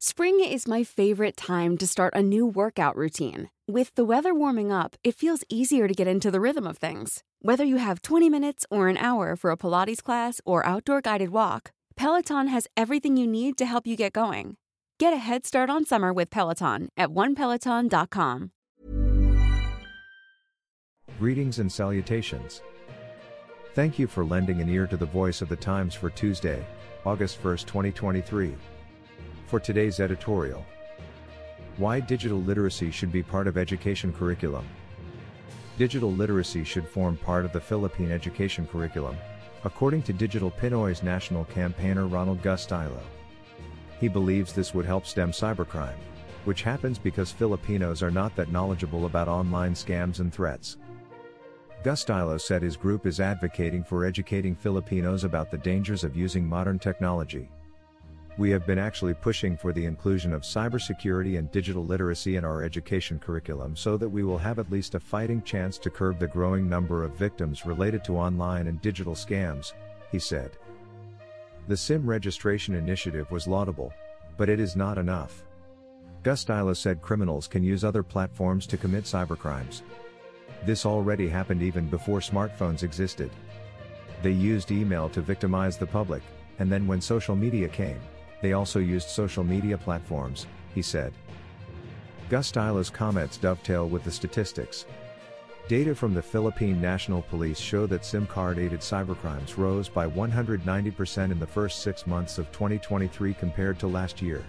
Spring is my favorite time to start a new workout routine. With the weather warming up, it feels easier to get into the rhythm of things. Whether you have 20 minutes or an hour for a Pilates class or outdoor guided walk, Peloton has everything you need to help you get going. Get a head start on summer with Peloton at onepeloton.com. Greetings and salutations. Thank you for lending an ear to the voice of the Times for Tuesday, August 1, 2023. For today's editorial Why digital literacy should be part of education curriculum. Digital literacy should form part of the Philippine education curriculum, according to Digital Pinoy's national campaigner Ronald Gustilo. He believes this would help stem cybercrime, which happens because Filipinos are not that knowledgeable about online scams and threats. Gustilo said his group is advocating for educating Filipinos about the dangers of using modern technology we have been actually pushing for the inclusion of cybersecurity and digital literacy in our education curriculum so that we will have at least a fighting chance to curb the growing number of victims related to online and digital scams, he said. The SIM registration initiative was laudable, but it is not enough. Gustilo said criminals can use other platforms to commit cybercrimes. This already happened even before smartphones existed. They used email to victimize the public, and then when social media came, they also used social media platforms, he said. Gustilo's comments dovetail with the statistics. Data from the Philippine National Police show that SIM card aided cybercrimes rose by 190% in the first six months of 2023 compared to last year.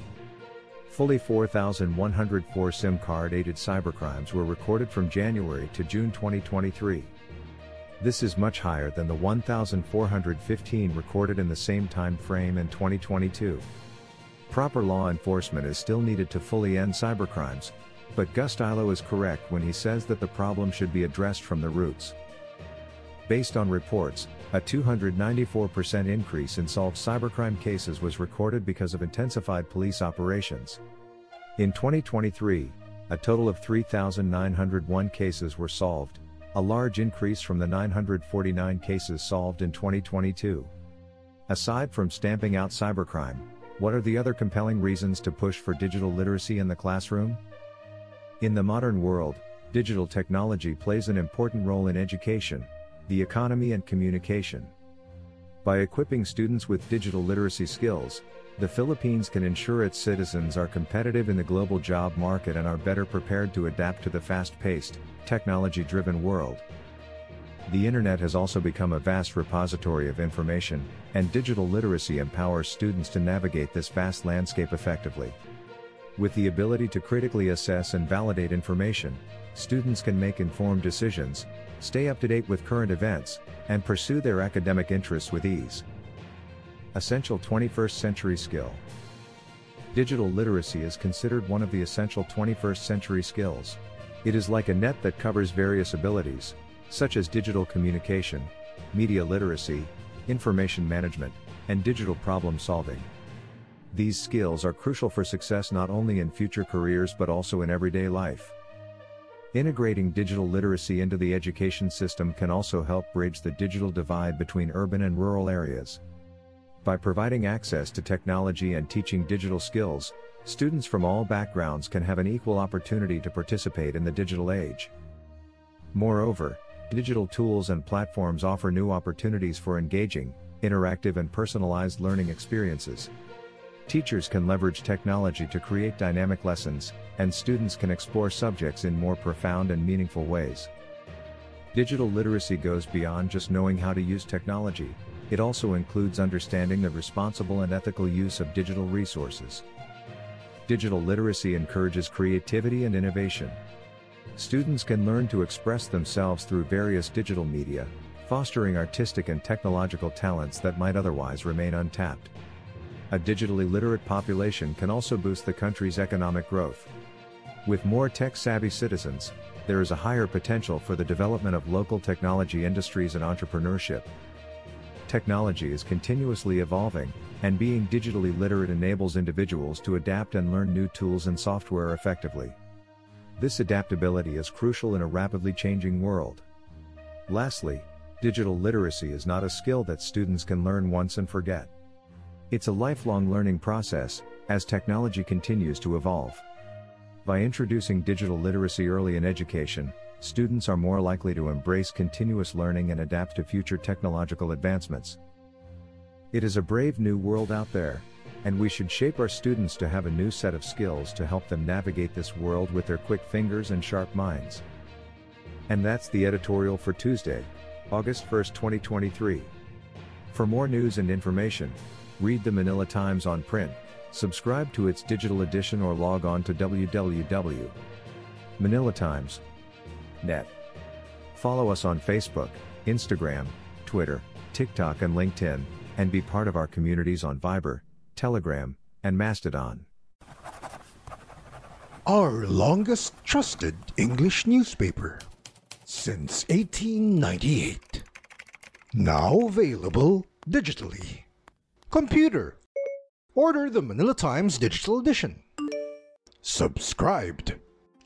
Fully 4,104 SIM card aided cybercrimes were recorded from January to June 2023. This is much higher than the 1,415 recorded in the same time frame in 2022. Proper law enforcement is still needed to fully end cybercrimes, but Gustilo is correct when he says that the problem should be addressed from the roots. Based on reports, a 294% increase in solved cybercrime cases was recorded because of intensified police operations. In 2023, a total of 3,901 cases were solved, a large increase from the 949 cases solved in 2022. Aside from stamping out cybercrime, what are the other compelling reasons to push for digital literacy in the classroom? In the modern world, digital technology plays an important role in education, the economy, and communication. By equipping students with digital literacy skills, the Philippines can ensure its citizens are competitive in the global job market and are better prepared to adapt to the fast paced, technology driven world. The internet has also become a vast repository of information, and digital literacy empowers students to navigate this vast landscape effectively. With the ability to critically assess and validate information, students can make informed decisions, stay up to date with current events, and pursue their academic interests with ease. Essential 21st Century Skill Digital literacy is considered one of the essential 21st century skills. It is like a net that covers various abilities, such as digital communication, media literacy, information management, and digital problem solving. These skills are crucial for success not only in future careers but also in everyday life. Integrating digital literacy into the education system can also help bridge the digital divide between urban and rural areas. By providing access to technology and teaching digital skills, students from all backgrounds can have an equal opportunity to participate in the digital age. Moreover, digital tools and platforms offer new opportunities for engaging, interactive, and personalized learning experiences. Teachers can leverage technology to create dynamic lessons, and students can explore subjects in more profound and meaningful ways. Digital literacy goes beyond just knowing how to use technology, it also includes understanding the responsible and ethical use of digital resources. Digital literacy encourages creativity and innovation. Students can learn to express themselves through various digital media, fostering artistic and technological talents that might otherwise remain untapped. A digitally literate population can also boost the country's economic growth. With more tech savvy citizens, there is a higher potential for the development of local technology industries and entrepreneurship, Technology is continuously evolving, and being digitally literate enables individuals to adapt and learn new tools and software effectively. This adaptability is crucial in a rapidly changing world. Lastly, digital literacy is not a skill that students can learn once and forget. It's a lifelong learning process, as technology continues to evolve. By introducing digital literacy early in education, students are more likely to embrace continuous learning and adapt to future technological advancements. It is a brave new world out there, and we should shape our students to have a new set of skills to help them navigate this world with their quick fingers and sharp minds. And that's the editorial for Tuesday, August 1, 2023. For more news and information, read the Manila Times on print, subscribe to its digital edition or log on to www.manilatimes.com net. Follow us on Facebook, Instagram, Twitter, TikTok, and LinkedIn, and be part of our communities on Viber, Telegram, and Mastodon. Our longest trusted English newspaper since 1898. Now available digitally. Computer. Order the Manila Times Digital Edition. Subscribed.